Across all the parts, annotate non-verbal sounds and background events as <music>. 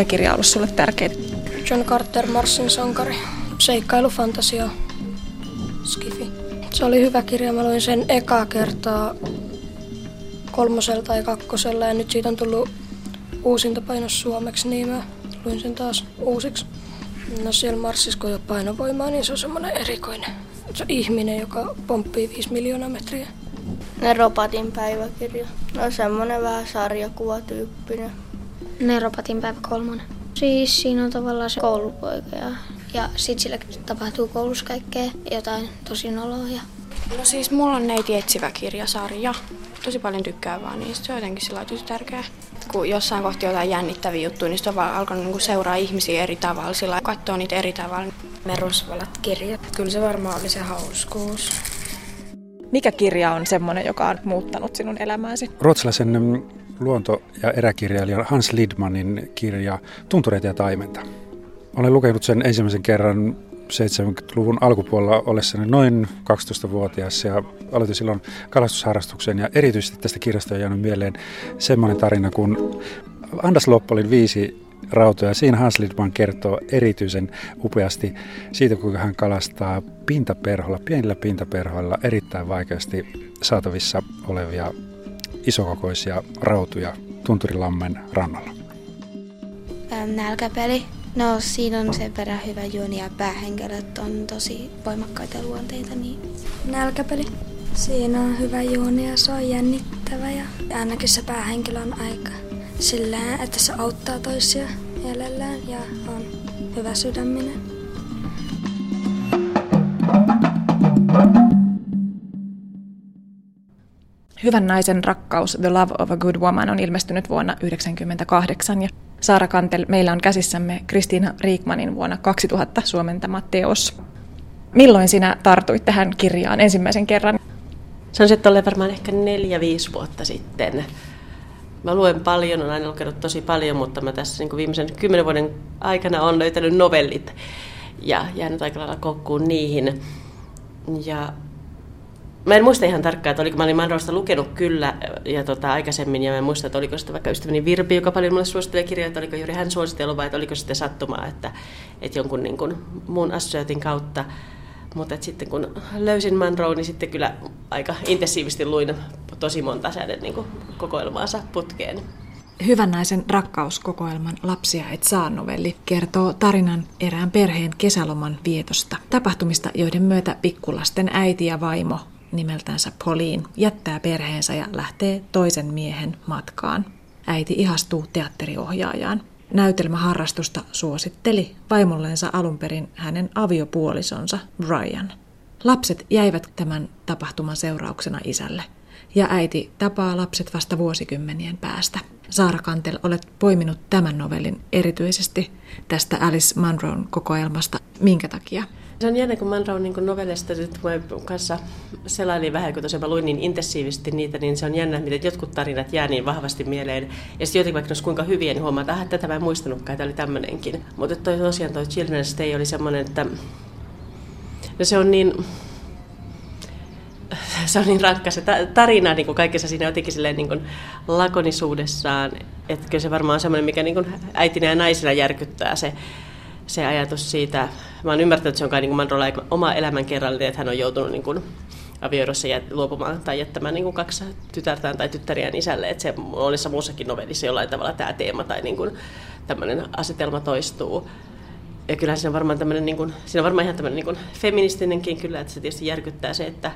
Mikä kirja on ollut sulle tärkein? John Carter, Marsin sankari. Seikkailu, fantasia, skifi. Se oli hyvä kirja. Mä luin sen eka kertaa kolmosella tai kakkosella ja nyt siitä on tullut uusinta painos suomeksi, niin mä luin sen taas uusiksi. No siellä Marsissa, kun ei ole painovoimaa, niin se on semmoinen erikoinen se on ihminen, joka pomppii 5 miljoonaa metriä. Ne robotin päiväkirja. No semmonen vähän sarjakuvatyyppinen. Ne robotin päivä kolmonen. Siis siinä on tavallaan se koulupoika ja, ja sit sillä tapahtuu koulussa kaikkea jotain tosi noloa. No siis mulla on neiti etsivä kirjasarja. Tosi paljon tykkää vaan niistä. Se on jotenkin sillä tosi tärkeää. Kun jossain kohti jotain jännittäviä juttuja, niin sitten on vaan alkanut niinku seuraa ihmisiä eri tavalla. Sillä katsoa niitä eri tavalla. Merusvalat kirjat. Kyllä se varmaan oli se hauskuus. Mikä kirja on semmoinen, joka on muuttanut sinun elämääsi? Ruotsalaisen mm, luonto- ja eräkirjailija Hans Lidmanin kirja Tuntureita ja taimenta. Olen lukenut sen ensimmäisen kerran 70-luvun alkupuolella ollessani noin 12-vuotias ja aloitin silloin kalastusharrastuksen ja erityisesti tästä kirjasta on jäänyt mieleen semmoinen tarina, kun Andas Loppolin viisi rautoja. Siinä Hans Lidman kertoo erityisen upeasti siitä, kuinka hän kalastaa pintaperholla, pienillä pintaperhoilla erittäin vaikeasti saatavissa olevia isokokoisia rautuja Tunturilammen rannalla. Nälkäpeli. No siinä on sen verran hyvä juoni ja päähenkilöt on tosi voimakkaita luonteita. Niin... Nälkäpeli. Siinä on hyvä juoni ja se on jännittävä ja ainakin se päähenkilö on aika sillä että se auttaa toisia mielellään ja on hyvä sydäminen. Hyvän naisen rakkaus, The Love of a Good Woman, on ilmestynyt vuonna 1998 ja Saara Kantel, meillä on käsissämme Kristiina Riikmanin vuonna 2000 suomentama teos. Milloin sinä tartuit tähän kirjaan ensimmäisen kerran? Sanoisin, että olen varmaan ehkä neljä-viisi vuotta sitten. Mä luen paljon, olen aina lukenut tosi paljon, mutta mä tässä niin viimeisen kymmenen vuoden aikana olen löytänyt novellit ja jäänyt aika lailla kokkuun niihin. Ja Mä en muista ihan tarkkaan, että oliko mä olin Manrosta lukenut kyllä ja tota, aikaisemmin, ja mä en muista, että oliko sitten vaikka ystäväni Virpi, joka paljon mulle suosittelee kirjoja, että oliko juuri hän suositellut vai että oliko sitten sattumaa, että, että jonkun niin kuin, muun assosiaatin kautta. Mutta sitten kun löysin Manroe, niin sitten kyllä aika intensiivisesti luin tosi monta säden niin kokoelmaansa putkeen. Hyvän naisen rakkauskokoelman Lapsia et saa novelli kertoo tarinan erään perheen kesäloman vietosta. Tapahtumista, joiden myötä pikkulasten äiti ja vaimo nimeltänsä Pauline jättää perheensä ja lähtee toisen miehen matkaan. Äiti ihastuu teatteriohjaajaan. Näytelmäharrastusta suositteli vaimollensa alun perin hänen aviopuolisonsa Brian. Lapset jäivät tämän tapahtuman seurauksena isälle – ja äiti tapaa lapset vasta vuosikymmenien päästä. Saara Kantel, olet poiminut tämän novellin erityisesti tästä Alice Munroon kokoelmasta. Minkä takia? Se on jännä, kun Munroon niin novellista nyt mä kanssa selailin vähän, kun tosiaan mä luin niin intensiivisesti niitä, niin se on jännä, miten jotkut tarinat jää niin vahvasti mieleen. Ja sitten jotenkin vaikka kuinka hyviä, niin huomataan, että tätä mä en muistanutkaan, että oli tämmöinenkin. Mutta toi, tosiaan toi Children's Day oli semmoinen, että no se on niin, se on niin rankka se tarina niin kuin kaikessa siinä jotenkin silleen niin kuin lakonisuudessaan. Että kyllä se varmaan on semmoinen, mikä niin kuin äitinä ja naisena järkyttää se, se ajatus siitä. Mä oon ymmärtänyt, että se on kai niin kuin oma elämän kerrallinen, että hän on joutunut niin kuin avioidossa luopumaan tai jättämään niin kuin kaksi tytärtään tai tyttäriään isälle. Että se monessa muussakin novellissa jollain tavalla tämä teema tai niin kuin tämmöinen asetelma toistuu. Ja kyllähän siinä on varmaan, tämmöinen, niin kuin, siinä on varmaan ihan tämmöinen niin kuin feministinenkin kyllä, että se tietysti järkyttää se, että,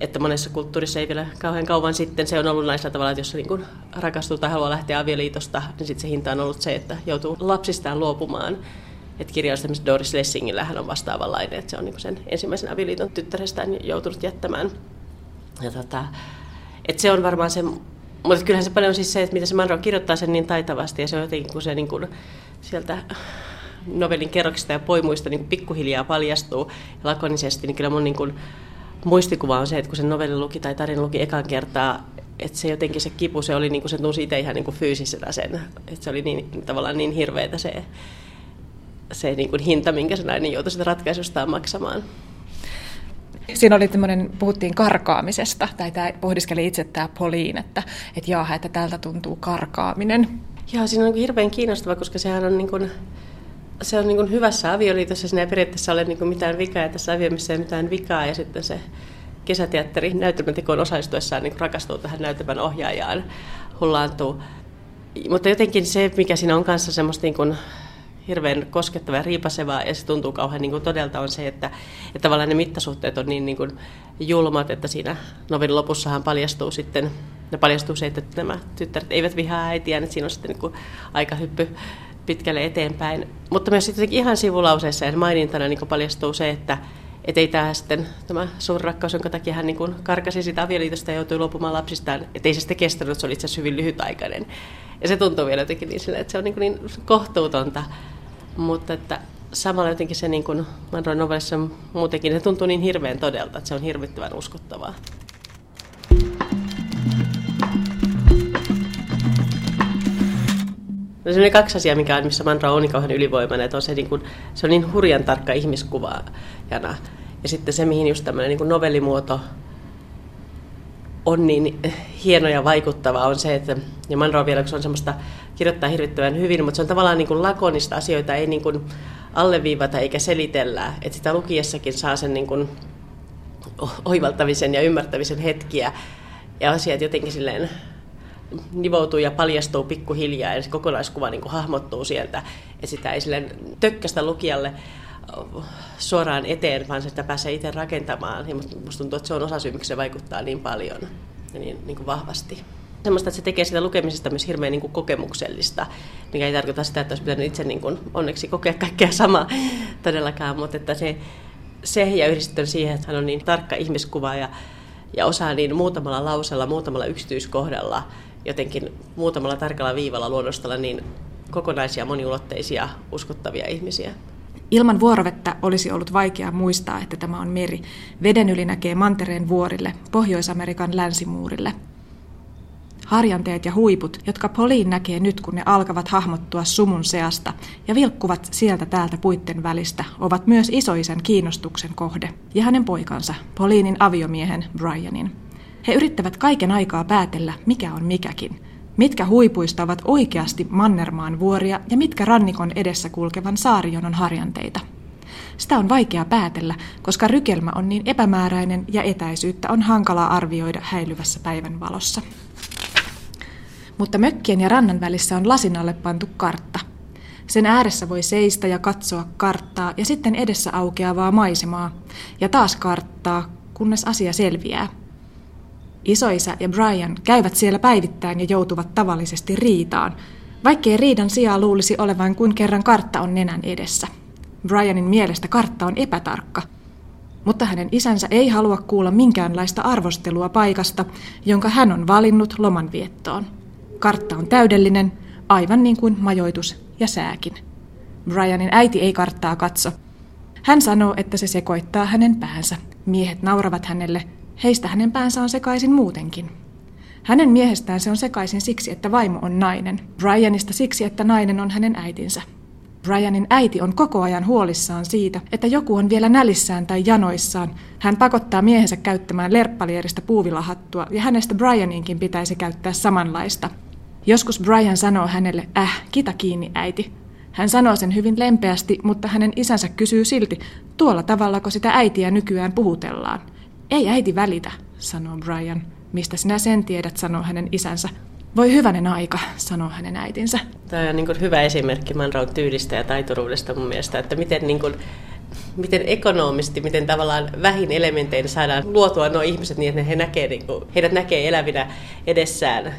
että monessa kulttuurissa ei vielä kauhean kauan sitten se on ollut naisella tavalla, että jos niin kuin rakastuu tai haluaa lähteä avioliitosta, niin sitten se hinta on ollut se, että joutuu lapsistaan luopumaan. Että kirjailija Doris Lessingillä hän on vastaavanlainen, että se on niin sen ensimmäisen avioliiton tyttärestään joutunut jättämään. Ja tota, että se on varmaan se, mutta kyllähän se paljon on siis se, että miten se Monroe kirjoittaa sen niin taitavasti ja se on jotenkin, kun se niin kuin sieltä novellin kerroksista ja poimuista niin kuin pikkuhiljaa paljastuu lakonisesti, niin kyllä mun niin kuin, muistikuva on se, että kun se novelli luki tai tarina luki ekan kertaa, että se jotenkin se kipu, se oli niin kuin se tunsi itse ihan niin kuin fyysisenä sen, että se oli niin, tavallaan niin hirveätä se, se niin kuin hinta, minkä se nainen joutui sitä ratkaisustaan maksamaan. Siinä oli tämmöinen, puhuttiin karkaamisesta, tai tämä pohdiskeli itse tämä Poliin, että, että jaaha, että tältä tuntuu karkaaminen. Joo, siinä on hirveän kiinnostava, koska sehän on niin kuin, se on niin hyvässä avioliitossa, siinä ei periaatteessa ole niin mitään vikaa, ja tässä aviomissa ei mitään vikaa, ja sitten se kesäteatteri näytelmätekoon osallistuessaan niin rakastuu tähän näytelmän ohjaajaan, hullaantuu. Mutta jotenkin se, mikä siinä on kanssa semmoista niin kuin hirveän koskettava ja riipasevaa, ja se tuntuu kauhean niin kuin todelta, on se, että, että tavallaan ne mittasuhteet on niin, niin kuin julmat, että siinä novin lopussahan paljastuu sitten, ne paljastuu se, että nämä tyttäret eivät vihaa äitiä, että siinä on sitten niin kuin aika hyppy pitkälle eteenpäin. Mutta myös sitten ihan sivulauseessa ja mainintana niin paljastuu se, että et ei tämä sitten, tämä suuri rakkaus, jonka takia hän niin karkasi sitä avioliitosta ja joutui luopumaan lapsistaan, että ei se sitten kestänyt, se oli itse asiassa hyvin lyhytaikainen. Ja se tuntuu vielä jotenkin niin, sille, että se on niin, niin kohtuutonta, mutta että samalla jotenkin se niin kuin Monroe novellissa muutenkin, se tuntuu niin hirveän todelta, että se on hirvittävän uskottavaa. Se on kaksi asiaa, mikä on, missä Manra on niin kauhean ylivoimainen, että on se, niin kuin, se on niin hurjan tarkka ihmiskuvaajana. Ja sitten se, mihin just tämmöinen niin novellimuoto on niin hieno ja vaikuttava, on se, että ja Manro vielä, kun se on semmoista kirjoittaa hirvittävän hyvin, mutta se on tavallaan niin kuin lakonista asioita, ei niin kuin alleviivata eikä selitellä, että sitä lukiessakin saa sen niin kuin oivaltamisen ja ymmärtämisen hetkiä ja asiat jotenkin silleen nivoutuu ja paljastuu pikkuhiljaa ja se kokonaiskuva niin kuin hahmottuu sieltä. Ja sitä ei silleen tökkästä lukijalle suoraan eteen, vaan sitä pääsee itse rakentamaan. Ja musta, tuntuu, että se on osa syy, miksi se vaikuttaa niin paljon ja niin, niin kuin vahvasti. Semmoista, että se tekee sitä lukemisesta myös hirveän niin kuin kokemuksellista, mikä ei tarkoita sitä, että olisi pitänyt itse niin kuin, onneksi kokea kaikkea samaa todellakaan, mutta että se, se ja yhdistetty siihen, että hän on niin tarkka ihmiskuva ja, ja osaa niin muutamalla lausella, muutamalla yksityiskohdalla jotenkin muutamalla tarkalla viivalla luonnostella niin kokonaisia, moniulotteisia, uskottavia ihmisiä. Ilman vuorovettä olisi ollut vaikea muistaa, että tämä on meri. Veden yli näkee mantereen vuorille, Pohjois-Amerikan länsimuurille. Harjanteet ja huiput, jotka Poliin näkee nyt, kun ne alkavat hahmottua sumun seasta ja vilkkuvat sieltä täältä puitten välistä, ovat myös isoisen kiinnostuksen kohde. Ja hänen poikansa, Poliinin aviomiehen Brianin. He yrittävät kaiken aikaa päätellä, mikä on mikäkin. Mitkä huipuista ovat oikeasti Mannermaan vuoria ja mitkä rannikon edessä kulkevan saarijonon harjanteita. Sitä on vaikea päätellä, koska rykelmä on niin epämääräinen ja etäisyyttä on hankala arvioida häilyvässä päivän valossa. Mutta mökkien ja rannan välissä on lasin alle pantu kartta. Sen ääressä voi seistä ja katsoa karttaa ja sitten edessä aukeavaa maisemaa. Ja taas karttaa, kunnes asia selviää. Isoisä ja Brian käyvät siellä päivittäin ja joutuvat tavallisesti riitaan, vaikkei riidan sijaa luulisi olevan kuin kerran kartta on nenän edessä. Brianin mielestä kartta on epätarkka, mutta hänen isänsä ei halua kuulla minkäänlaista arvostelua paikasta, jonka hän on valinnut lomanviettoon. Kartta on täydellinen, aivan niin kuin majoitus ja sääkin. Brianin äiti ei karttaa katso. Hän sanoo, että se sekoittaa hänen päänsä. Miehet nauravat hänelle Heistä hänen päänsä on sekaisin muutenkin. Hänen miehestään se on sekaisin siksi, että vaimo on nainen. Brianista siksi, että nainen on hänen äitinsä. Brianin äiti on koko ajan huolissaan siitä, että joku on vielä nälissään tai janoissaan. Hän pakottaa miehensä käyttämään lerppalieristä puuvilahattua ja hänestä Brianinkin pitäisi käyttää samanlaista. Joskus Brian sanoo hänelle, äh, kita kiinni äiti. Hän sanoo sen hyvin lempeästi, mutta hänen isänsä kysyy silti, tuolla tavallako sitä äitiä nykyään puhutellaan. Ei äiti välitä, sanoo Brian. Mistä sinä sen tiedät, sanoo hänen isänsä. Voi hyvänen aika, sanoo hänen äitinsä. Tämä on niin hyvä esimerkki Manraun tyylistä ja taituruudesta mun mielestä, että miten, niin kuin, miten ekonomisti, miten tavallaan vähin elementein saadaan luotua nuo ihmiset niin, että he näkee, niin kuin, heidät näkee elävinä edessään.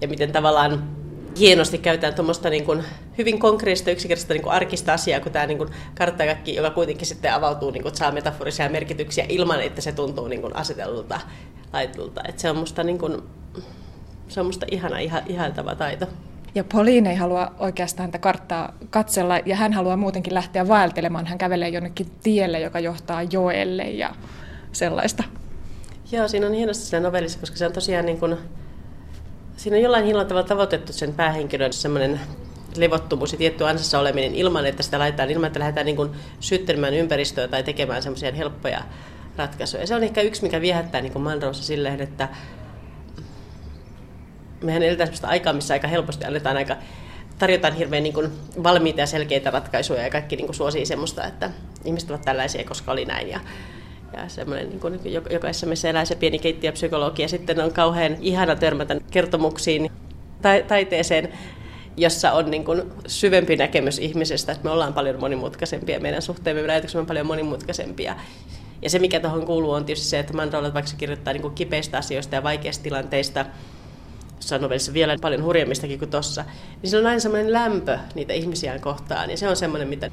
Ja miten tavallaan hienosti käytetään tuommoista niin kuin hyvin konkreettista, yksinkertaista niin kuin arkista asiaa, kun tämä niin kuin karttakakki, joka kuitenkin sitten avautuu, niin kuin, saa metaforisia merkityksiä ilman, että se tuntuu niin kuin asetellulta laitulta. Et se on musta, niin kuin, se on musta ihana, iha, ihailtava taito. Ja Pauline ei halua oikeastaan tätä karttaa katsella, ja hän haluaa muutenkin lähteä vaeltelemaan. Hän kävelee jonnekin tielle, joka johtaa joelle ja sellaista. Joo, siinä on hienosti siinä novellissa, koska se on tosiaan niin kuin, siinä on jollain hienolla tavalla tavoitettu sen päähenkilön semmoinen levottomuus ja tietty ansassa oleminen ilman, että sitä laitetaan, ilman, että lähdetään niin syttelemään ympäristöä tai tekemään semmoisia helppoja ratkaisuja. Ja se on ehkä yksi, mikä viehättää niin Manrossa silleen, että mehän eletään sellaista aikaa, missä aika helposti annetaan aika tarjotaan hirveän niin kuin valmiita ja selkeitä ratkaisuja ja kaikki niin kuin suosii semmoista, että ihmiset ovat tällaisia, koska oli näin. Ja, ja semmoinen, niin kuin, jokaisessa meissä elää se pieni keittiöpsykologi ja sitten on kauhean ihana törmätä kertomuksiin ta- taiteeseen, jossa on niin kuin syvempi näkemys ihmisestä, että me ollaan paljon monimutkaisempia, meidän suhteemme ajatuksemme on paljon monimutkaisempia. Ja se, mikä tuohon kuuluu, on tietysti se, että Mandrolla vaikka se kirjoittaa niin kuin kipeistä asioista ja vaikeista tilanteista, jossain novellissa vielä paljon hurjemmistakin kuin tuossa, niin se on aina semmoinen lämpö niitä ihmisiä kohtaan. Ja se on semmoinen, mitä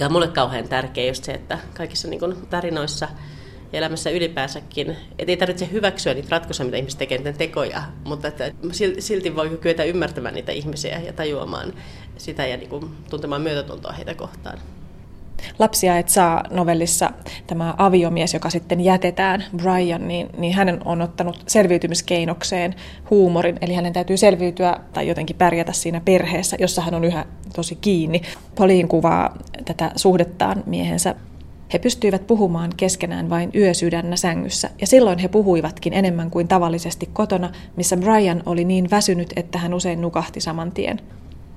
on mulle kauhean tärkeä just se, että kaikissa niin kuin tarinoissa ja elämässä ylipäänsäkin, että ei tarvitse hyväksyä niitä ratkaisuja, mitä ihmiset tekee, niiden tekoja, mutta että silti voi kyetä ymmärtämään niitä ihmisiä ja tajuamaan sitä ja niin kuin tuntemaan myötätuntoa heitä kohtaan. Lapsia et saa novellissa tämä aviomies, joka sitten jätetään, Brian, niin, niin hänen on ottanut selviytymiskeinokseen huumorin, eli hänen täytyy selviytyä tai jotenkin pärjätä siinä perheessä, jossa hän on yhä tosi kiinni. Poliin kuvaa tätä suhdettaan miehensä he pystyivät puhumaan keskenään vain yösydännä sängyssä, ja silloin he puhuivatkin enemmän kuin tavallisesti kotona, missä Brian oli niin väsynyt, että hän usein nukahti saman tien.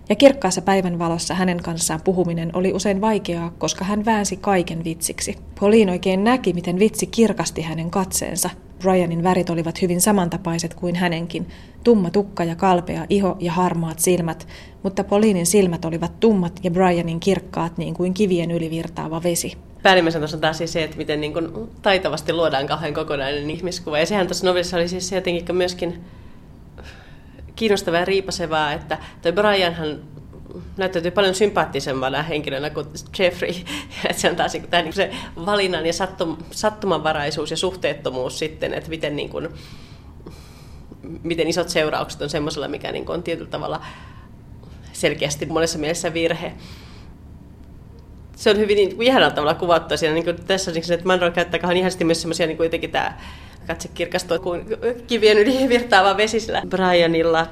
Ja kirkkaassa päivän valossa hänen kanssaan puhuminen oli usein vaikeaa, koska hän väänsi kaiken vitsiksi. Pauline oikein näki, miten vitsi kirkasti hänen katseensa. Brianin värit olivat hyvin samantapaiset kuin hänenkin. Tumma tukka ja kalpea iho ja harmaat silmät, mutta Paulinin silmät olivat tummat ja Brianin kirkkaat niin kuin kivien ylivirtaava vesi päällimmäisenä tuossa on taas siis se, että miten niin kuin taitavasti luodaan kauhean kokonainen ihmiskuva. Ja sehän tuossa novellissa oli siis se jotenkin myöskin kiinnostavaa ja riipasevaa, että toi Brianhan näyttäytyy paljon sympaattisemmana henkilönä kuin Jeffrey. <laughs> että se on taas niin tämä, niin se valinnan ja sattum, sattumanvaraisuus ja suhteettomuus sitten, että miten, niin kuin, miten isot seuraukset on semmoisella, mikä niin kuin on tietyllä tavalla selkeästi monessa mielessä virhe se on hyvin niin, ihanalla tavalla kuvattu siinä. Niin kuin tässä niin, että Monroe käyttää kauhean ihanasti myös semmoisia niin jotenkin tämä katse kirkastuu kuin kivien yli virtaava vesi sillä Brianilla.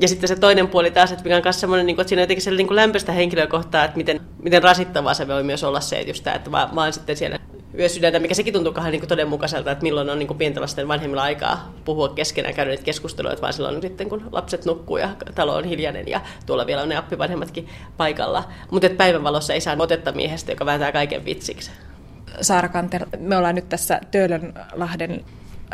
Ja sitten se toinen puoli taas, että mikä on myös semmoinen, niin kuin, että siinä on jotenkin sellainen niin lämpöistä henkilökohtaa, että miten, miten rasittavaa se voi myös olla se, että just tämä, että vaan, vaan sitten siellä yösydäntä, mikä sekin tuntuu kahden niin todenmukaiselta, että milloin on niin pienten lasten vanhemmilla aikaa puhua keskenään, käydä niitä keskusteluja, vaan silloin sitten kun lapset nukkuu ja talo on hiljainen ja tuolla vielä on ne appivanhemmatkin paikalla. Mutta päivänvalossa ei saa otetta miehestä, joka vääntää kaiken vitsiksi. Saara Kanter, me ollaan nyt tässä Töölönlahden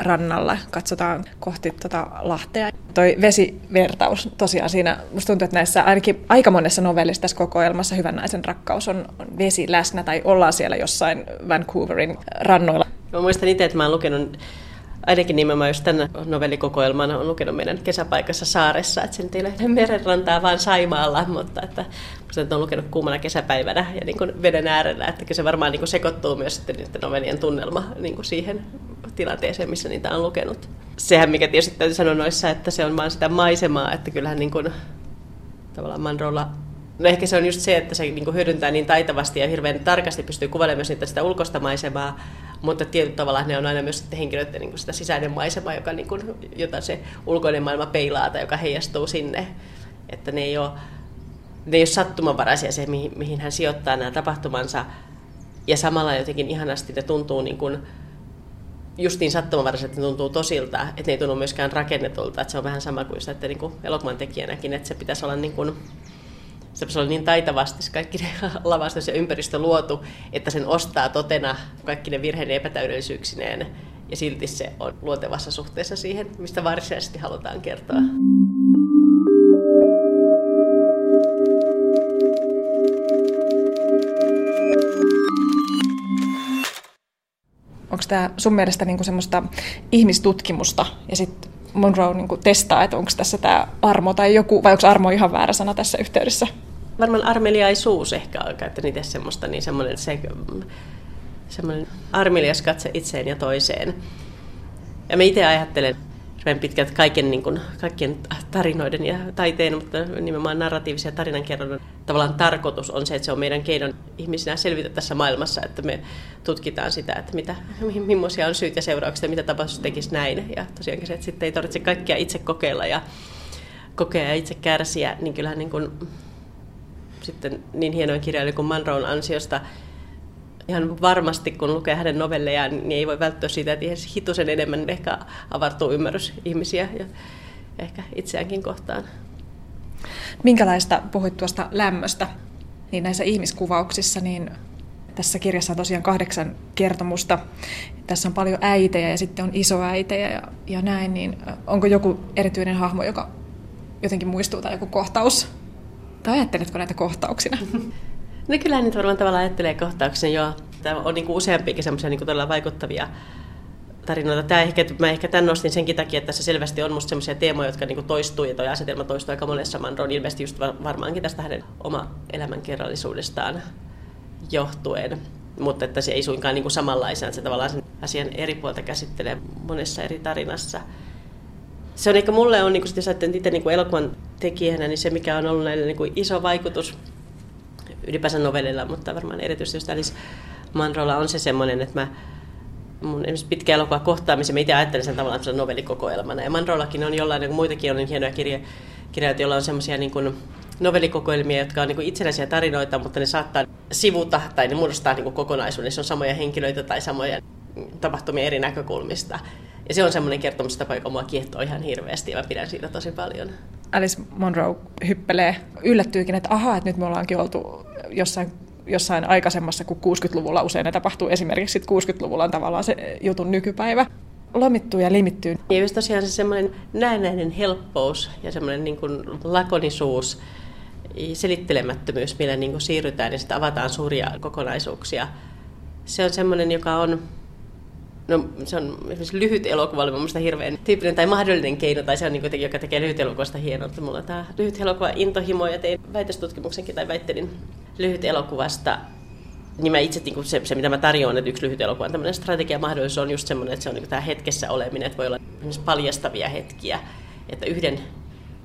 rannalla, katsotaan kohti tuota Lahtea. Toi vesivertaus tosiaan siinä, musta tuntuu, että näissä ainakin aika monessa novellissa tässä kokoelmassa Hyvän naisen rakkaus on, on vesi läsnä tai ollaan siellä jossain Vancouverin rannoilla. Mä muistan itse, että mä oon lukenut ainakin nimenomaan just tämän novellikokoelman on lukenut meidän kesäpaikassa saaressa, että sen ei ole merenrantaa vaan Saimaalla, mutta että musta on lukenut kuumana kesäpäivänä ja niin kuin veden äärellä, että se varmaan niin kuin sekoittuu myös sitten niiden novellien tunnelma niin kuin siihen tilanteeseen, missä niitä on lukenut. Sehän, mikä tietysti täytyy sanoa noissa, että se on vaan sitä maisemaa, että kyllähän niin kuin, tavallaan Manrolla No ehkä se on just se, että se niin hyödyntää niin taitavasti ja hirveän tarkasti pystyy kuvailemaan myös niitä sitä ulkoista maisemaa, mutta tietyllä tavalla ne on aina myös sitten henkilöiden niin sitä sisäinen maisema, joka, niin kuin, jota se ulkoinen maailma peilaa tai joka heijastuu sinne. Että ne ei ole, ne ei ole sattumanvaraisia se, mihin, mihin hän sijoittaa nämä tapahtumansa. Ja samalla jotenkin ihanasti ne tuntuu niin kuin, justiin sattumanvaraisesti tuntuu tosilta, että ne ei tunnu myöskään rakennetulta. Että se on vähän sama kuin sitä, että niin kuin elokuvan tekijänäkin, että se pitäisi olla niin kuin, se olla niin taitavasti kaikki ne <laughs> lavastus ja ympäristö luotu, että sen ostaa totena kaikki ne virheiden epätäydellisyyksineen ja silti se on luontevassa suhteessa siihen, mistä varsinaisesti halutaan kertoa. Onko tämä sun mielestä niinku semmoista ihmistutkimusta ja sitten Monroe niinku testaa, että onko tässä tämä armo tai joku, vai onko armo ihan väärä sana tässä yhteydessä? Varmaan armeliaisuus ehkä on käyttänyt itse semmoista, niin semmoinen, se, semmoinen armelias katse itseen ja toiseen. Ja mä itse ajattelen hyvin pitkät kaiken, niin kuin, kaikkien tarinoiden ja taiteen, mutta nimenomaan narratiivisia tarinankerronnan tavallaan tarkoitus on se, että se on meidän keinon ihmisinä selvitä tässä maailmassa, että me tutkitaan sitä, että mitä, millaisia on syyt ja seuraukset ja mitä tapahtuisi tekisi näin. Ja tosiaankin se, että sitten ei tarvitse kaikkia itse kokeilla ja kokea ja itse kärsiä, niin kyllähän niin kuin sitten niin hienoin kirjailija kuin Monroen ansiosta ihan varmasti, kun lukee hänen novellejaan, niin ei voi välttyä siitä, että hitusen enemmän ehkä avartuu ymmärrys ihmisiä ja ehkä itseäänkin kohtaan. Minkälaista puhuit tuosta lämmöstä? Niin näissä ihmiskuvauksissa, niin tässä kirjassa on tosiaan kahdeksan kertomusta. Tässä on paljon äitejä ja sitten on isoäitejä ja, ja näin, niin onko joku erityinen hahmo, joka jotenkin muistuu tai joku kohtaus? Tai ajatteletko näitä kohtauksina? No kyllä niitä varmaan tavallaan ajattelee kohtauksena jo. Tämä on niin kuin useampiakin semmoisia niin todella vaikuttavia tarinoita. Tämä ehkä, mä ehkä tämän nostin senkin takia, että tässä selvästi on musta sellaisia teemoja, jotka niin toistuu, ja tuo asetelma toistuu aika monessa Manron, ilmeisesti just varmaankin tästä hänen oma elämänkerrallisuudestaan johtuen. Mutta että se ei suinkaan niin kuin samanlaisena, se tavallaan sen asian eri puolta käsittelee monessa eri tarinassa. Se on ehkä mulle on, niin kuin, jos itse niin elokuvan tekijänä, niin se mikä on ollut näille niin kuin iso vaikutus ylipäänsä novellilla, mutta varmaan erityisesti just Alice Manrolla on se semmoinen, että mä mun pitkä elokuva kohtaamisen, mä itse ajattelen sen tavallaan novellikokoelmana. Ja Manrollakin on jollain, niin muitakin on niin hienoja kirja, kirjoja, joilla on semmoisia niin kuin novellikokoelmia, jotka on niin kuin itsenäisiä tarinoita, mutta ne saattaa sivuta tai ne muodostaa niin kuin kokonaisuuden. Se on samoja henkilöitä tai samoja tapahtumia eri näkökulmista. Ja se on semmoinen kertomustapa, joka mua kiehtoo ihan hirveästi ja mä pidän siitä tosi paljon. Alice Monroe hyppelee, yllättyykin, että ahaa, että nyt me ollaankin oltu jossain jossain aikaisemmassa kuin 60-luvulla usein ne tapahtuu. Esimerkiksi 60-luvulla on tavallaan se jutun nykypäivä. Lomittuu ja limittyy. Ja just tosiaan se semmoinen näennäinen helppous ja semmoinen niin kuin lakonisuus, selittelemättömyys, millä niin kuin siirrytään ja sitten avataan suuria kokonaisuuksia. Se on semmoinen, joka on No se on esimerkiksi lyhyt elokuva, oli mielestäni hirveän tyyppinen tai mahdollinen keino, tai se on niin kuin, joka tekee lyhyt elokuvasta hienoa. Että mulla on tämä lyhyt elokuva intohimo, ja tein väitöstutkimuksenkin tai väittelin lyhyt elokuvasta niin mä itse niin se, se, mitä mä tarjoan, että yksi lyhyt elokuva on tämmöinen strategiamahdollisuus on just semmoinen, että se on niin tämä hetkessä oleminen, että voi olla paljastavia hetkiä, että yhden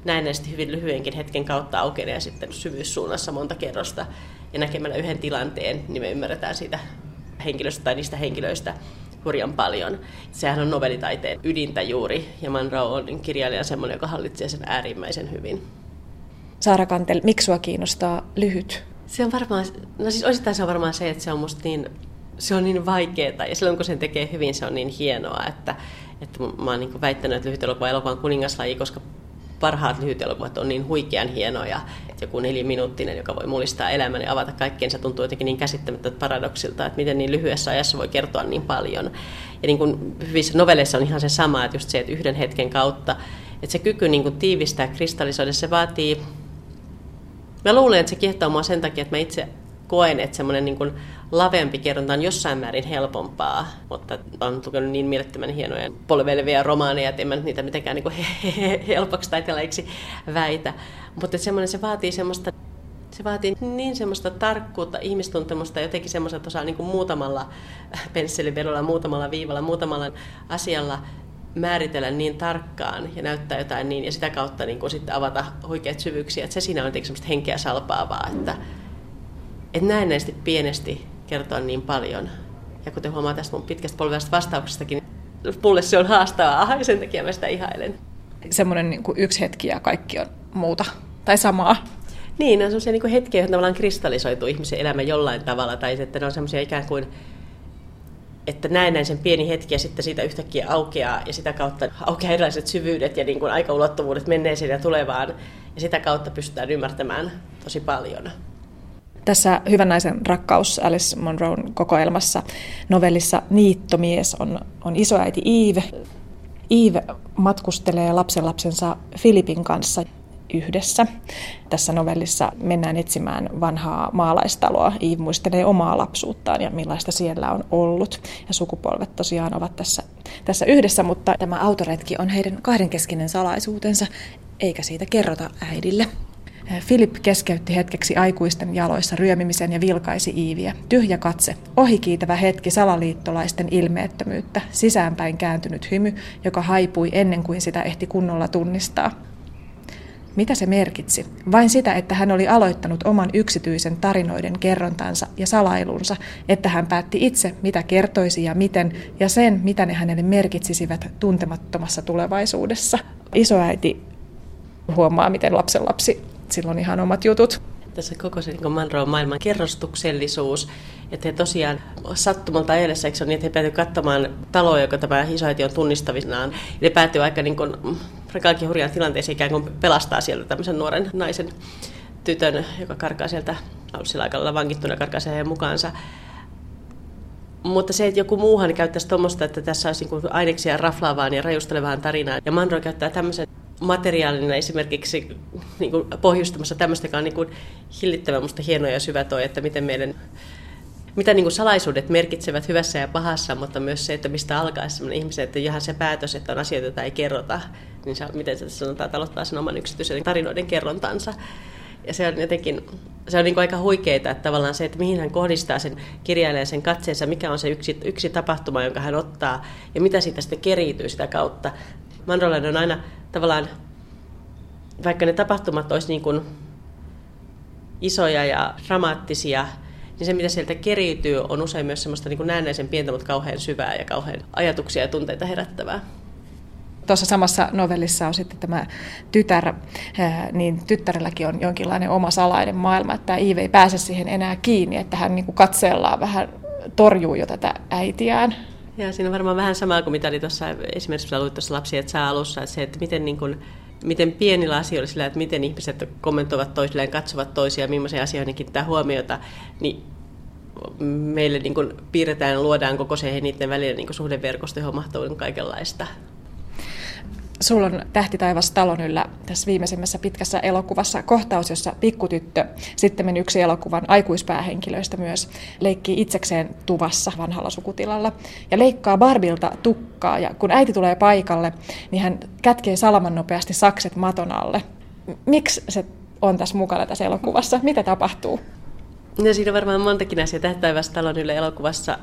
näennäisesti hyvin lyhyenkin hetken kautta aukenee sitten syvyyssuunnassa monta kerrosta. Ja näkemällä yhden tilanteen, niin me ymmärretään siitä henkilöstä tai niistä henkilöistä hurjan paljon. Sehän on novellitaiteen ydintä juuri, ja Monroe on kirjailija semmoinen, joka hallitsee sen äärimmäisen hyvin. Saara Kantel, miksi sua kiinnostaa lyhyt? Se on varmaan, no siis osittain se on varmaan se, että se on musta niin, se on niin vaikeaa, ja silloin kun sen tekee hyvin, se on niin hienoa, että, että mä oon niin väittänyt, että lyhyt elokuva elokuvan kuningaslaji, koska parhaat lyhytelokuvat on niin huikean hienoja, joku neliminuuttinen, joka voi mullistaa elämän ja avata kaikkeen, se tuntuu jotenkin niin käsittämättä paradoksilta, että miten niin lyhyessä ajassa voi kertoa niin paljon. Ja niin kuin hyvissä novelleissa on ihan se sama, että just se, että yhden hetken kautta, että se kyky niin kuin tiivistää, kristallisoida, se vaatii Mä luulen, että se kiehtoo mua sen takia, että mä itse koen, että semmoinen niin lavempi kerronta on jossain määrin helpompaa, mutta on lukenut niin mielettömän hienoja polvelevia romaaneja, että en mä nyt niitä mitenkään niin helpoksi taiteilijaksi väitä. Mutta semmoinen se vaatii semmoista se vaatii niin semmoista tarkkuutta, ihmistuntemusta, jotenkin semmoista, että osaa niin kuin muutamalla pensselivedolla, muutamalla viivalla, muutamalla asialla määritellä niin tarkkaan ja näyttää jotain niin, ja sitä kautta niin kuin sitten avata huikeat syvyyksiä. Että se siinä on jotenkin semmoista henkeä salpaavaa, että, että näennäisesti pienesti kertoa niin paljon. Ja kuten huomaa tästä mun pitkästä polvesta vastauksestakin, mulle se on haastavaa, ja sen takia mä sitä ihailen. Semmoinen niin kuin yksi hetki ja kaikki on muuta tai samaa. Niin, ne on semmoisia niin hetkiä, jotka tavallaan kristallisoituu ihmisen elämä jollain tavalla, tai että ne on semmoisia ikään kuin että näen näin sen pieni hetki ja sitten siitä yhtäkkiä aukeaa ja sitä kautta aukeaa erilaiset syvyydet ja niin kuin aikaulottuvuudet menneeseen ja tulevaan ja sitä kautta pystytään ymmärtämään tosi paljon. Tässä Hyvän naisen rakkaus Alice Monroen kokoelmassa novellissa Niittomies on, on isoäiti Eve. Eve matkustelee lapsenlapsensa Filipin kanssa yhdessä. Tässä novellissa mennään etsimään vanhaa maalaistaloa. Iiv muistelee omaa lapsuuttaan ja millaista siellä on ollut. Ja sukupolvet tosiaan ovat tässä, tässä yhdessä, mutta tämä autoretki on heidän kahdenkeskinen salaisuutensa, eikä siitä kerrota äidille. Filip keskeytti hetkeksi aikuisten jaloissa ryömimisen ja vilkaisi Iiviä. Tyhjä katse, ohikiitävä hetki salaliittolaisten ilmeettömyyttä, sisäänpäin kääntynyt hymy, joka haipui ennen kuin sitä ehti kunnolla tunnistaa. Mitä se merkitsi? Vain sitä, että hän oli aloittanut oman yksityisen tarinoiden kerrontansa ja salailunsa, että hän päätti itse, mitä kertoisi ja miten, ja sen, mitä ne hänelle merkitsisivät tuntemattomassa tulevaisuudessa. Isoäiti huomaa, miten lapsen lapsi silloin ihan omat jutut. tässä koko se niin Monroe maailman kerrostuksellisuus, että he tosiaan sattumalta edessä, eikö niin, että he päätyivät katsomaan taloa, joka tämä isoäiti on tunnistavinaan. Ne päätyy aika niin kaikki hurjaan tilanteeseen ikään kuin pelastaa sieltä tämmöisen nuoren naisen tytön, joka karkaa sieltä, ollut sillä aikalla vankittuna, karkaa heidän mukaansa. Mutta se, että joku muuhan käyttäisi tuommoista, että tässä olisi niin aineksia raflaavaan ja rajustelevaan tarinaan. Ja Monroe käyttää tämmöisen materiaalina esimerkiksi niin kuin pohjustamassa tämmöistä, joka on niin kuin musta hienoa ja syvä toi, että miten meidän mitä niin kuin salaisuudet merkitsevät hyvässä ja pahassa, mutta myös se, että mistä alkaa sellainen ihmisen, että ihan se päätös, että on asioita, joita ei kerrota, niin se, miten se sanotaan, että aloittaa sen oman yksityisen tarinoiden kerrontansa. Ja se on jotenkin, se on niin kuin aika huikeita, että tavallaan se, että mihin hän kohdistaa sen kirjailijan sen katseensa, mikä on se yksi, yksi tapahtuma, jonka hän ottaa, ja mitä siitä sitten keriytyy sitä kautta. Mandolainen on aina tavallaan, vaikka ne tapahtumat olisi niin kuin isoja ja dramaattisia, niin se mitä sieltä keriytyy on usein myös semmoista niin kuin näennäisen pientä, mutta kauhean syvää ja kauhean ajatuksia ja tunteita herättävää. Tuossa samassa novellissa on sitten tämä tytär, niin tyttärelläkin on jonkinlainen oma salainen maailma, että Iive ei pääse siihen enää kiinni, että hän niin kuin katseellaan vähän torjuu jo tätä äitiään. Ja siinä on varmaan vähän samaa kuin mitä oli tuossa esimerkiksi luit tuossa lapsi, että saa alussa, että se, että miten, niin kuin, miten pienillä asioilla sillä, että miten ihmiset kommentoivat toisilleen, katsovat toisia, millaisia asioihin kiinnittää huomiota, niin meille niin kuin piirretään ja luodaan koko se niiden välillä niin suhdeverkosto, johon mahtuu kaikenlaista. Sulla on Tähti taivas talon yllä tässä viimeisimmässä pitkässä elokuvassa kohtaus, jossa pikkutyttö, sitten yksi elokuvan aikuispäähenkilöistä myös, leikkii itsekseen tuvassa vanhalla sukutilalla ja leikkaa Barbilta tukkaa ja kun äiti tulee paikalle, niin hän kätkee salaman nopeasti sakset maton alle. Miksi se on tässä mukana tässä elokuvassa? Mitä tapahtuu? No siinä on varmaan montakin asiaa. Taivas talon yllä elokuvassa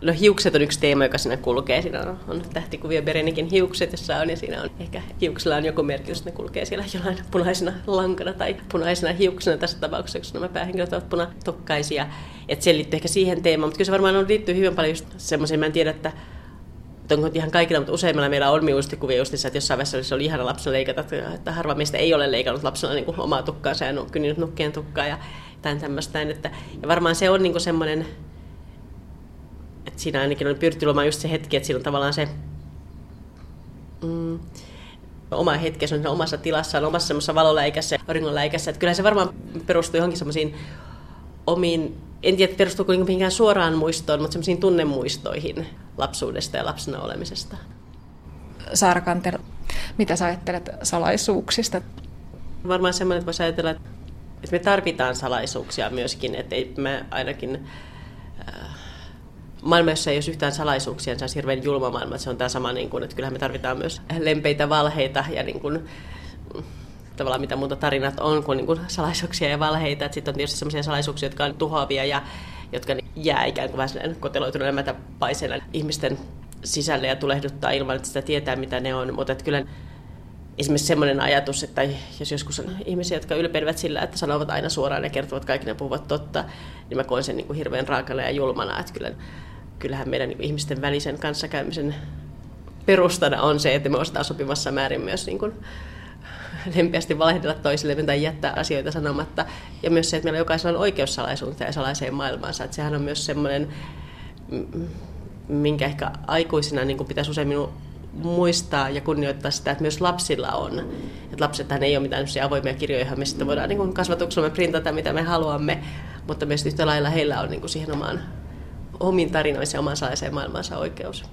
No hiukset on yksi teema, joka siinä kulkee. Siinä on, on tähtikuvia Berenikin hiukset, jossa on, ja siinä on ehkä hiuksilla on joku merkitys, että ne kulkee siellä jollain punaisena lankana tai punaisena hiuksena tässä tapauksessa, koska nämä päähenkilöt ovat punatukkaisia. Että se liittyy ehkä siihen teemaan, mutta kyllä se varmaan on liittyy hyvin paljon just semmoiseen, mä en tiedä, että onko ihan kaikilla, mutta useimmilla meillä on muistikuvia justissa, että jossain vaiheessa oli ihana lapsena leikata, että harva meistä ei ole leikannut lapsena niin kuin omaa tukkaansa ja kynnyt nukkeen tukkaa ja tämän tämmöistä. Että, ja varmaan se on niin semmoinen, siinä ainakin on pyritty luomaan just se hetki, että siinä on tavallaan se mm, oma hetki, se on omassa tilassaan, omassa semmoisessa valoläikässä, auringonläikässä. Että kyllä se varmaan perustuu johonkin semmoisiin omiin, en tiedä perustuuko niinku mihinkään suoraan muistoon, mutta semmoisiin tunnemuistoihin lapsuudesta ja lapsena olemisesta. Saara Kanter, mitä sä ajattelet salaisuuksista? Varmaan semmoinen, että voisi ajatella, että me tarvitaan salaisuuksia myöskin, että ei me ainakin maailma, jossa ei ole yhtään salaisuuksia, se on hirveän julma maailma. Se on tämä sama, niin kuin, että kyllähän me tarvitaan myös lempeitä valheita ja niin kuin, tavallaan mitä muuta tarinat on kuin, niin kuin salaisuuksia ja valheita. Sitten on tietysti sellaisia salaisuuksia, jotka on tuhoavia ja jotka jää ikään kuin vähän koteloituneena paiseena ihmisten sisälle ja tulehduttaa ilman, että sitä tietää, mitä ne on. Mutta kyllä esimerkiksi sellainen ajatus, että jos joskus on ihmisiä, jotka ylpeilevät sillä, että sanovat aina suoraan ja kertovat kaikki ne puhuvat totta, niin mä koen sen niin kuin hirveän raakana ja julmana, että kyllä kyllähän meidän ihmisten välisen kanssakäymisen perustana on se, että me osataan sopimassa määrin myös niin kuin lempeästi valehdella toisille tai jättää asioita sanomatta. Ja myös se, että meillä jokaisella on oikeus salaisuuteen ja salaiseen maailmaansa. Että sehän on myös semmoinen, minkä ehkä aikuisena niin kuin pitäisi usein minun muistaa ja kunnioittaa sitä, että myös lapsilla on. Että lapsethan ei ole mitään avoimia kirjoja, joihin me sitten voidaan niin kasvatuksella printata, mitä me haluamme, mutta myös yhtä lailla heillä on niin kuin siihen omaan omiin tarinoihin ja oman salaiseen maailmansa oikeus.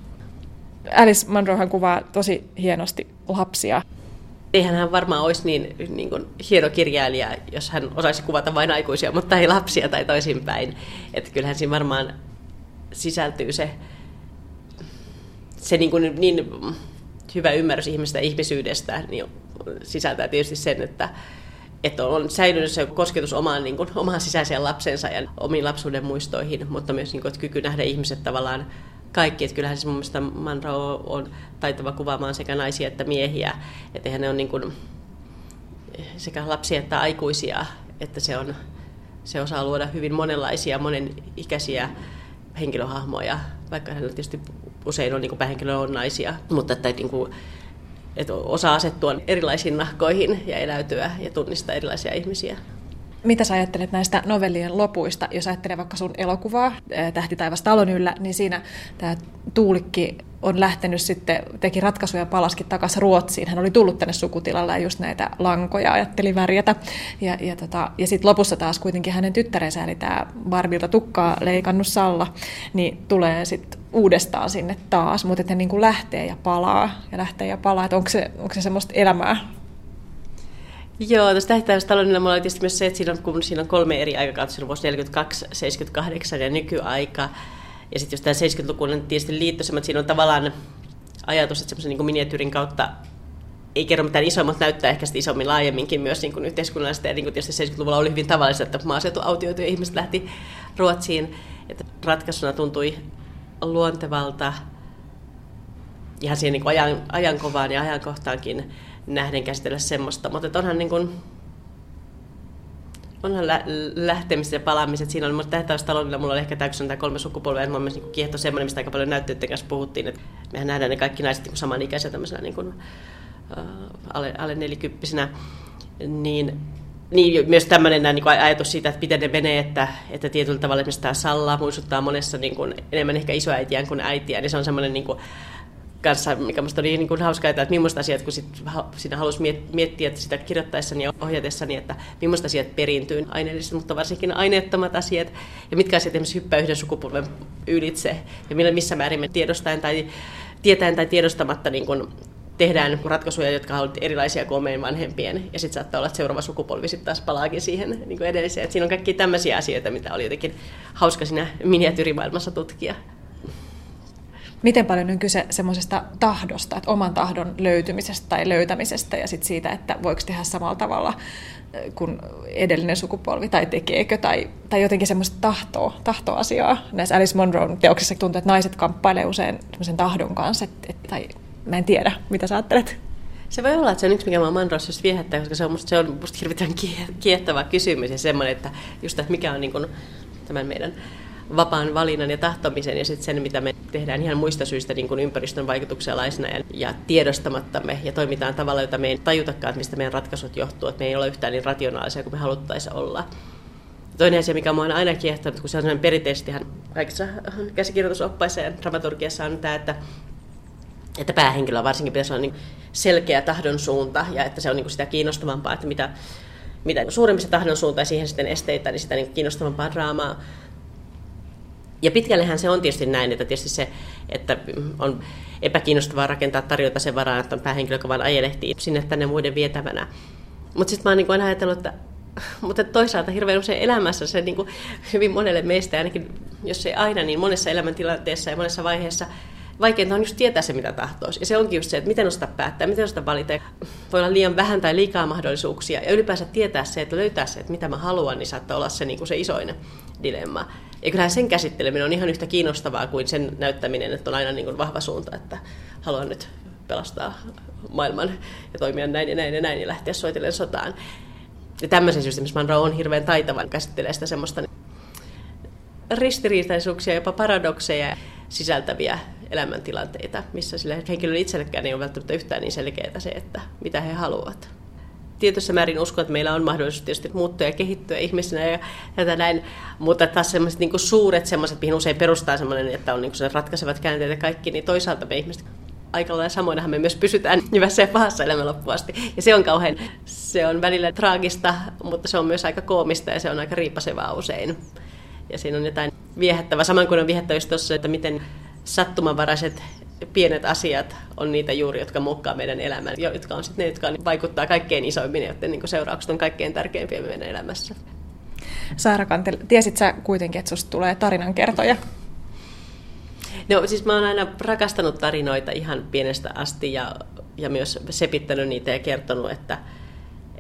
Alice Munrohan kuvaa tosi hienosti lapsia. Eihän hän varmaan olisi niin, niin kuin hieno kirjailija, jos hän osaisi kuvata vain aikuisia, mutta ei lapsia tai toisinpäin. Että kyllähän siinä varmaan sisältyy se, se niin, kuin niin hyvä ymmärrys ihmistä ja ihmisyydestä, niin sisältää tietysti sen, että, että on säilynyt se kosketus omaan, niin kuin, omaan sisäiseen lapsensa ja omiin lapsuuden muistoihin, mutta myös niin kuin, että kyky nähdä ihmiset tavallaan kaikki. Että kyllähän se mun mielestä Manro on taitava kuvaamaan sekä naisia että miehiä. Että eihän ne on niin kuin, sekä lapsia että aikuisia, että se, on, se osaa luoda hyvin monenlaisia, monenikäisiä henkilöhahmoja, vaikka hänellä tietysti usein on niin kuin päähenkilö on naisia, mutta että niin kuin, että osaa asettua erilaisiin nahkoihin ja eläytyä ja tunnistaa erilaisia ihmisiä. Mitä sä ajattelet näistä novellien lopuista? Jos ajattelee vaikka sun elokuvaa, Tähti taivas talon yllä, niin siinä tämä Tuulikki on lähtenyt sitten, teki ratkaisuja ja palaskin takaisin Ruotsiin. Hän oli tullut tänne sukutilalle ja just näitä lankoja ajatteli värjätä. Ja, ja, tota, ja sitten lopussa taas kuitenkin hänen tyttärensä, eli tämä Barbilta tukkaa leikannut Salla, niin tulee sitten uudestaan sinne taas, mutta että ne niin kuin lähtee ja palaa ja lähtee ja palaa. Että onko se, onko se semmoista elämää Joo, tuossa tähtäimessä talonilla mulla oli tietysti myös se, että siinä on, kun siinä on kolme eri aikakautta, siinä on vuosi 42, 78 ja nykyaika. Ja sitten jos tämä 70-luku on tietysti liittoisemmat, että siinä on tavallaan ajatus, että semmoisen niin miniatyyrin kautta ei kerro mitään isoa, mutta näyttää ehkä sitä isommin laajemminkin myös niin kuin yhteiskunnallista. Ja niin kuin tietysti 70-luvulla oli hyvin tavallista, että maaseutu ja ihmiset lähti Ruotsiin. Että ratkaisuna tuntui luontevalta ihan siihen niin ajan, ajankovaan ja ajankohtaankin nähden käsitellä semmoista. Mutta onhan niin kuin, onhan lä- lähtemiset ja palaamiset. Siinä oli tähtäystaloudella, mulla oli ehkä täysin tämä kolme sukupolvea, että myös niin kiehto semmoinen, mistä aika paljon näyttöiden kanssa puhuttiin, että mehän nähdään ne kaikki naiset niin samanikäisiä tämmöisenä niin kuin, uh, alle, alle nelikymppisenä, niin niin, myös tämmöinen niin kuin ajatus siitä, että miten ne menee, että, että tietyllä tavalla esimerkiksi tämä Salla muistuttaa monessa niin kuin, enemmän ehkä isoäitiään kuin äitiä, niin se on semmoinen niin kuin, kanssa, mikä minusta oli niin kuin hauskaa, että millaista asiat, kun sit, siinä halusi miettiä että sitä kirjoittaessani ja ohjatessani, että millaista asiat periintyy aineellisesti, mutta varsinkin aineettomat asiat, ja mitkä asiat esimerkiksi hyppää yhden sukupolven ylitse, ja missä määrin me tiedostaen tai tietäen tai tiedostamatta niin kuin tehdään ratkaisuja, jotka ovat erilaisia kuin meidän vanhempien, ja sitten saattaa olla, että seuraava sukupolvi sitten taas palaakin siihen niin kuin edelliseen. Et siinä on kaikki tämmöisiä asioita, mitä oli jotenkin hauska siinä miniatyyrimaailmassa tutkia. Miten paljon on kyse semmoisesta tahdosta, että oman tahdon löytymisestä tai löytämisestä ja sitten siitä, että voiko tehdä samalla tavalla kuin edellinen sukupolvi tai tekeekö tai, tai jotenkin semmoista tahtoa, tahtoasiaa. Näissä Alice Monroe teoksissa tuntuu, että naiset kamppailee usein semmoisen tahdon kanssa, että, että, tai mä en tiedä, mitä sä ajattelet. Se voi olla, että se on yksi, mikä minua Monroessa just viehättää, koska se on musta, se on musta hirvittävän kiehtova kysymys ja semmoinen, että just, että mikä on niin kuin tämän meidän vapaan valinnan ja tahtomisen ja sitten sen, mitä me tehdään ihan muista syistä niin kuin ympäristön vaikutuksia laisena ja, ja tiedostamattamme ja toimitaan tavalla, jota me ei tajutakaan, että mistä meidän ratkaisut johtuu, että me ei ole yhtään niin rationaalisia kuin me haluttaisiin olla. Toinen asia, mikä minua on aina kiehtonut, kun se on perinteisesti kaikissa käsikirjoitusoppaissa ja dramaturgiassa on tämä, että, että päähenkilöllä varsinkin pitäisi olla niin selkeä tahdon suunta ja että se on niin sitä kiinnostavampaa, että mitä, mitä se tahdon suunta ja siihen sitten esteitä, niin sitä niin kiinnostavampaa draamaa ja pitkällehän se on tietysti näin, että tietysti se, että on epäkiinnostavaa rakentaa tarjota sen varaan, että on päähenkilö, joka vaan ajelehtii sinne tänne muiden vietävänä. Mutta sitten mä oon niin ajatellut, että mutta toisaalta hirveän usein elämässä se niin kuin hyvin monelle meistä, ainakin jos ei aina, niin monessa elämäntilanteessa ja monessa vaiheessa vaikeinta on just tietää se, mitä tahtoisi. Ja se onkin just se, että miten osata päättää, miten osata valita. Voi olla liian vähän tai liikaa mahdollisuuksia. Ja ylipäänsä tietää se, että löytää se, että mitä mä haluan, niin saattaa olla se, niin kuin se isoin dilemma. Ja kyllähän sen käsitteleminen on ihan yhtä kiinnostavaa kuin sen näyttäminen, että on aina niin kuin vahva suunta, että haluan nyt pelastaa maailman ja toimia näin ja näin ja näin ja lähteä soitellen sotaan. Ja tämmöisen syystä, missä Monroe on hirveän taitavan, käsittelee sitä semmoista ristiriitaisuuksia, jopa paradokseja sisältäviä elämäntilanteita, missä sille henkilölle itsellekään ei ole välttämättä yhtään niin selkeää se, että mitä he haluavat tietyssä määrin uskon, että meillä on mahdollisuus tietysti muuttua ja kehittyä ihmisenä ja tätä näin, mutta taas sellaiset niin suuret semmoiset, mihin usein perustaa semmoinen, että on niin se ratkaisevat käänteet ja kaikki, niin toisaalta me ihmiset aika lailla samoinhan me myös pysytään hyvässä ja pahassa elämän loppuasti. Ja se on kauhean, se on välillä traagista, mutta se on myös aika koomista ja se on aika riipasevaa usein. Ja siinä on jotain viehättävää, saman kuin on viehättävää tuossa, että miten sattumanvaraiset pienet asiat on niitä juuri, jotka muokkaa meidän elämän, jotka on sitten ne, jotka vaikuttaa kaikkein isoimmin, joten niin seuraukset on kaikkein tärkeimpiä meidän elämässä. Saara Kantel, tiesit sä kuitenkin, että susta tulee tarinankertoja? No siis mä oon aina rakastanut tarinoita ihan pienestä asti ja, ja myös sepittänyt niitä ja kertonut, että,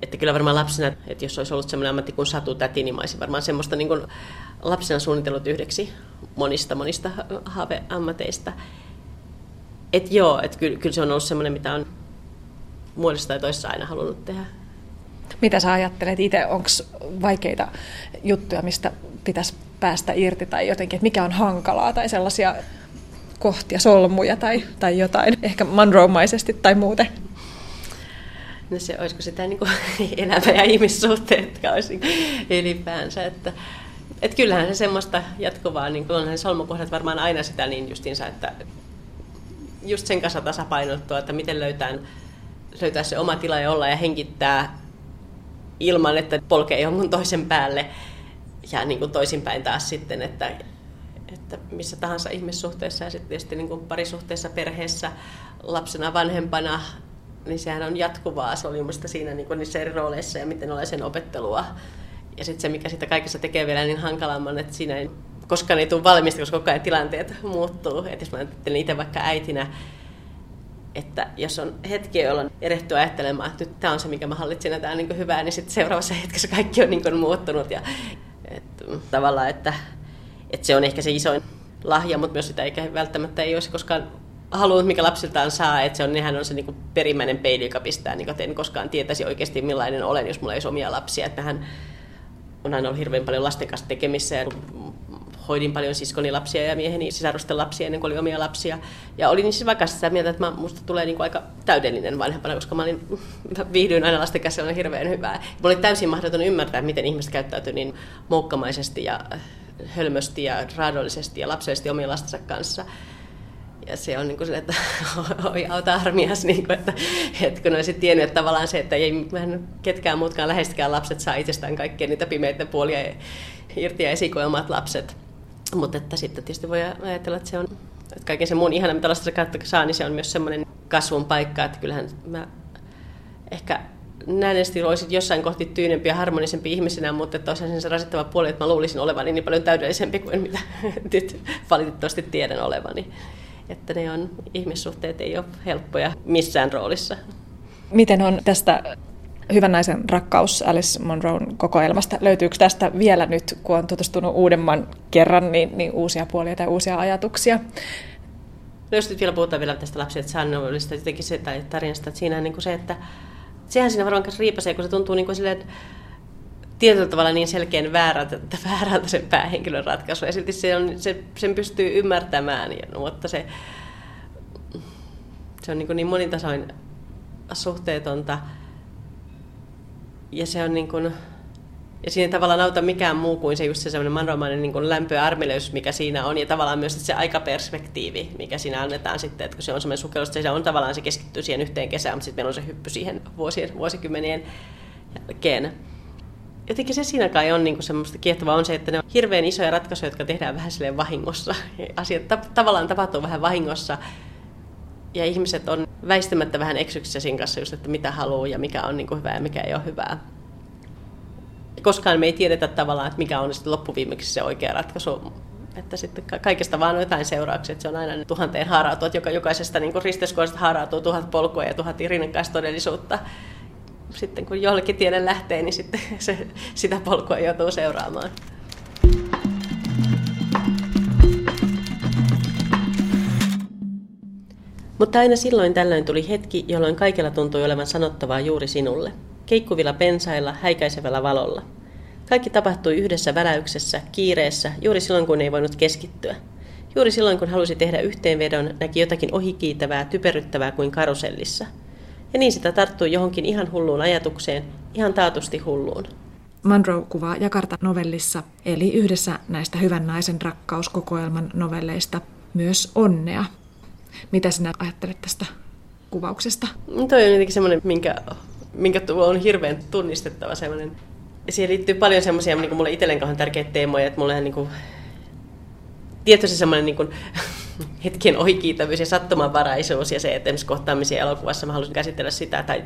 että kyllä varmaan lapsena, että jos olisi ollut sellainen ammatti kuin satutäti, niin mä olisin varmaan semmoista niin lapsena suunnitellut yhdeksi monista monista haaveammateista. Et joo, että kyllä, kyllä se on ollut semmoinen, mitä on muodossa tai toisessa aina halunnut tehdä. Mitä sä ajattelet itse, onko vaikeita juttuja, mistä pitäisi päästä irti tai jotenkin, että mikä on hankalaa tai sellaisia kohtia, solmuja tai, tai jotain, ehkä Monroe-maisesti tai muuten? No se, olisiko sitä niin kuin <laughs> elämä ja ihmissuhteet, jotka olisi ylipäänsä. Että, että kyllähän se semmoista jatkuvaa, niin kuin onhan solmukohdat varmaan aina sitä niin justiinsa, että just sen kanssa tasapainottua, että miten löytää, löytää se oma tila ja olla ja hengittää ilman, että polkee jonkun toisen päälle ja niin kuin toisinpäin taas sitten, että, että missä tahansa ihmissuhteessa ja sitten tietysti niin kuin parisuhteessa, perheessä, lapsena, vanhempana, niin sehän on jatkuvaa soljumista siinä niin kuin niissä eri rooleissa ja miten olen sen opettelua. Ja sitten se, mikä sitä kaikessa tekee vielä niin hankalamman, että siinä ei koskaan ei tule valmista, koska koko ajan tilanteet muuttuu. Et jos mä ajattelen itse vaikka äitinä, että jos on hetki, jolloin erehtyy ajattelemaan, että nyt tämä on se, mikä mä hallitsin ja tämä on niin hyvää, niin sitten seuraavassa hetkessä kaikki on niin muuttunut. Ja, et, tavallaan, että, että se on ehkä se isoin lahja, mutta myös sitä eikä välttämättä ei olisi koskaan halunnut, mikä lapsiltaan saa, että se on, nehän on se niin perimmäinen peili, joka pistää, niin että en koskaan tietäisi oikeasti millainen olen, jos mulla ei olisi omia lapsia. Että hän on aina ollut hirveän paljon lasten kanssa tekemissä ja hoidin paljon siskoni lapsia ja mieheni sisarusten lapsia ennen kuin oli omia lapsia. Ja olin niin siis vaikka sitä mieltä, että minusta tulee niin kuin aika täydellinen vanhempana, koska mä, olin, mä viihdyin aina lasten on hirveän hyvää. Mulla oli täysin mahdoton ymmärtää, miten ihmiset käyttäytyy niin moukkamaisesti ja hölmösti ja raadollisesti ja lapsellisesti omien lastensa kanssa. Ja se on niin kuin että <laughs> oi auta armias, niin kuin, että, että kun olisit tiennyt, että tavallaan se, että ei ketkään muutkaan lähestikään lapset saa itsestään kaikkea niitä pimeitä puolia irti ja esikoimat lapset. Mutta että sitten tietysti voi ajatella, että se on, että kaiken se muun ihana, mitä lasta kautta saa, niin se on myös semmoinen kasvun paikka, että kyllähän mä ehkä näin olisit jossain kohti tyynempi ja harmonisempi ihmisenä, mutta että olisi se rasittava puoli, että mä luulisin olevani niin paljon täydellisempi kuin mitä <laughs> nyt valitettavasti tiedän olevani. Että ne on, ihmissuhteet ei ole helppoja missään roolissa. Miten on tästä Hyvän naisen rakkaus Alice Monroen kokoelmasta. Löytyykö tästä vielä nyt, kun on tutustunut uudemman kerran, niin, niin uusia puolia tai uusia ajatuksia? No jos nyt vielä puhutaan vielä tästä lapsista sanollista jotenkin se tai tarinasta, että siinä niin kuin se, että sehän siinä varmaan riipasee, kun se tuntuu niin kuin silleen, että tietyllä tavalla niin selkeän väärältä, että väärältä sen päähenkilön ratkaisu. Ja silti se on, se, sen pystyy ymmärtämään, ja, mutta se, se on niin, niin monitasoin suhteetonta ja se on niin kuin, ja siinä ei tavallaan auta mikään muu kuin se just se semmoinen manromainen niin lämpö ja mikä siinä on, ja tavallaan myös se aikaperspektiivi, mikä siinä annetaan sitten, että kun se on semmoinen sukellus, se on tavallaan, se keskittyy siihen yhteen kesään, mutta sitten meillä on se hyppy siihen vuosien, vuosikymmenien jälkeen. Jotenkin se siinä kai on niin kuin semmoista kiehtovaa on se, että ne on hirveän isoja ratkaisuja, jotka tehdään vähän silleen vahingossa. <laughs> Asiat ta- tavallaan tapahtuu vähän vahingossa, ja ihmiset on väistämättä vähän eksyksissä siinä kanssa just, että mitä haluaa ja mikä on niin kuin hyvää ja mikä ei ole hyvää. Koskaan me ei tiedetä tavallaan, että mikä on sitten loppuviimeksi se oikea ratkaisu. Että sitten kaikesta vaan on jotain seurauksia, että se on aina tuhanteen haarautua, että joka, jokaisesta niin risteskuolesta haarautuu tuhat polkua ja tuhat rinnakkaistodellisuutta. Sitten kun jollekin tielle lähtee, niin sitten <laughs> se, sitä polkua joutuu seuraamaan. Mutta aina silloin tällöin tuli hetki, jolloin kaikella tuntui olevan sanottavaa juuri sinulle. Keikkuvilla pensailla, häikäisevällä valolla. Kaikki tapahtui yhdessä väläyksessä, kiireessä, juuri silloin kun ei voinut keskittyä. Juuri silloin kun halusi tehdä yhteenvedon, näki jotakin ohikiitävää, typeryttävää kuin karusellissa. Ja niin sitä tarttui johonkin ihan hulluun ajatukseen, ihan taatusti hulluun. Monroe kuvaa Jakarta-novellissa, eli yhdessä näistä hyvän naisen rakkauskokoelman novelleista, myös onnea, mitä sinä ajattelet tästä kuvauksesta? No toi on jotenkin semmoinen, minkä, minkä on hirveän tunnistettava semmoinen. Siihen liittyy paljon semmoisia niin mulle itselleen tärkeitä teemoja, että mulle niin kuin, tietysti semmoinen niin kuin, <laughs> hetken ohikiitävyys ja sattumanvaraisuus ja se, että esimerkiksi kohtaamisia elokuvassa mä halusin käsitellä sitä tai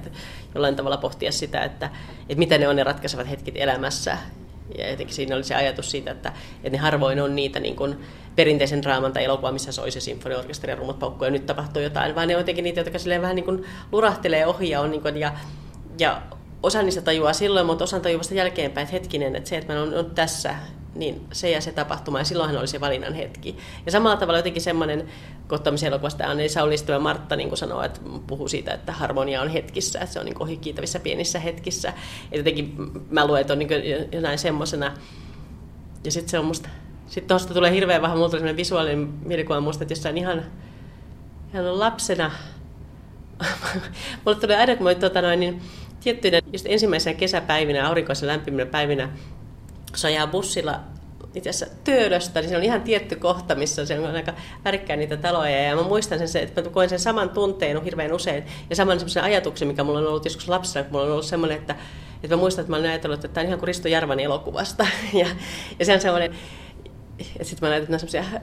jollain tavalla pohtia sitä, että, että mitä ne on ne ratkaisevat hetket elämässä ja jotenkin siinä oli se ajatus siitä, että, että ne harvoin on niitä niin kuin perinteisen draaman tai elokuva, missä soi se sinfoniorkesteri ja rummut paukkuu ja nyt tapahtuu jotain, vaan ne on jotenkin niitä, jotka vähän niin kuin lurahtelee ohi ja, on niin kuin, ja, ja osa niistä tajuaa silloin, mutta osan tajuaa vasta jälkeenpäin, että hetkinen, että se, että mä olen tässä niin se ja se tapahtuma, ja silloinhan oli se valinnan hetki. Ja samalla tavalla jotenkin semmoinen kohtaamisen elokuvasta Anneli Saulistava ja Martta niin kuin sanoo, että puhuu siitä, että harmonia on hetkissä, että se on niin ohikiitävissä pienissä hetkissä. Ja jotenkin mä luen, että on niin jonain semmoisena. Ja sitten se on musta, sitten tuosta tulee hirveän vähän, mulla tuli visuaalinen mielikuva musta, että jossain ihan, ihan lapsena, <laughs> mulle tuli aina, kun mä, tota noin, niin tiettyinä just ensimmäisenä kesäpäivinä, aurinkoisen lämpiminä päivinä, jos ajaa bussilla itse asiassa Töölöstä, niin se on ihan tietty kohta, missä se on aika värikkää niitä taloja. Ja mä muistan sen, että mä koen sen saman tunteen hirveän usein ja saman semmoisen ajatuksen, mikä mulla on ollut joskus lapsena, kun mulla on ollut semmoinen, että, että mä muistan, että mä olen ajatellut, että tämä on ihan kuin Risto Jarvan elokuvasta. <laughs> Ja, ja se on semmoinen, että sitten mä näytän, että semmoisia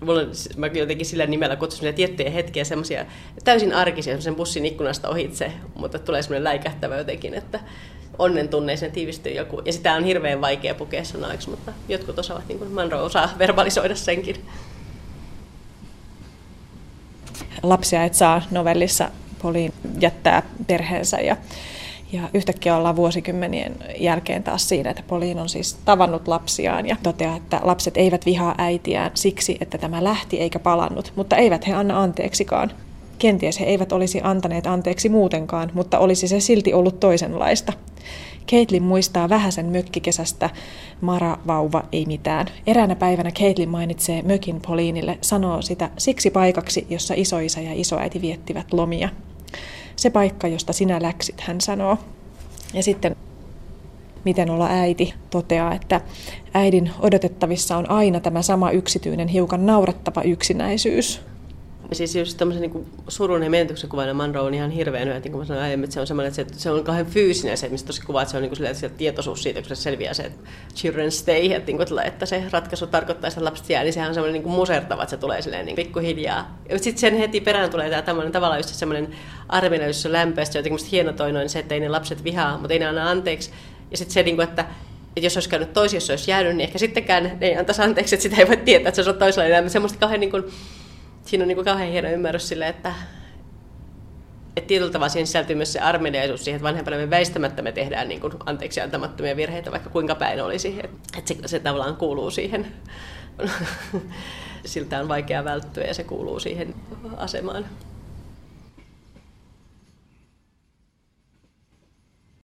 mulla on, mä jotenkin sillä nimellä kutsun tiettyjä hetkiä, semmoisia täysin arkisia, sen bussin ikkunasta ohitse, mutta tulee semmoinen läikähtävä jotenkin, että onnen tunneeseen tiivistyy joku. Ja sitä on hirveän vaikea pukea sanoiksi, mutta jotkut osaavat, niin kuin Manro osaa verbalisoida senkin. Lapsia et saa novellissa Poliin jättää perheensä ja ja yhtäkkiä ollaan vuosikymmenien jälkeen taas siinä, että Poliin on siis tavannut lapsiaan ja toteaa, että lapset eivät vihaa äitiään siksi, että tämä lähti eikä palannut, mutta eivät he anna anteeksikaan. Kenties he eivät olisi antaneet anteeksi muutenkaan, mutta olisi se silti ollut toisenlaista. Caitlin muistaa vähäsen mökkikesästä, Mara vauva ei mitään. Eräänä päivänä Caitlin mainitsee mökin Poliinille, sanoo sitä siksi paikaksi, jossa isoisä ja isoäiti viettivät lomia. Se paikka, josta sinä läksit, hän sanoo. Ja sitten miten olla äiti, toteaa, että äidin odotettavissa on aina tämä sama yksityinen, hiukan naurettava yksinäisyys. Siis just tämmöisen niin surun ja menetyksen kuvainen Monroe on ihan hirveän hyvä, niin kuin mä sanoin aiemmin, että se on semmoinen, että se, se on kauhean fyysinen se, mistä tosi kuvaa, että se on niin kuin se tietoisuus siitä, kun se selviää se, että children stay, että, niin kuin, että se ratkaisu tarkoittaa, että lapset jää, niin sehän on semmoinen niin kuin musertava, että se tulee silleen niin pikkuhiljaa. Ja sitten sen heti perään tulee tämä tämmöinen tavallaan just semmoinen armina, jossa on lämpöistä, jotenkin hienotoinoinen se, että ei ne lapset vihaa, mutta ei ne anna anteeksi. Ja sitten se, niin kuin, että että jos olisi käynyt toisi, jos olisi jäänyt, niin ehkä sittenkään ne ei antaisi anteeksi, että sitä ei voi tietää, että se on toisella elämä. Semmoista kauhean niin kuin, siinä on niin kuin kauhean hieno ymmärrys sille, että, että tietyllä tavalla siihen sisältyy myös se armeliaisuus siihen, että vanhempana me väistämättä me tehdään niin kuin anteeksi antamattomia virheitä, vaikka kuinka päin olisi. Että se, se tavallaan kuuluu siihen, <laughs> siltä on vaikea välttyä ja se kuuluu siihen asemaan.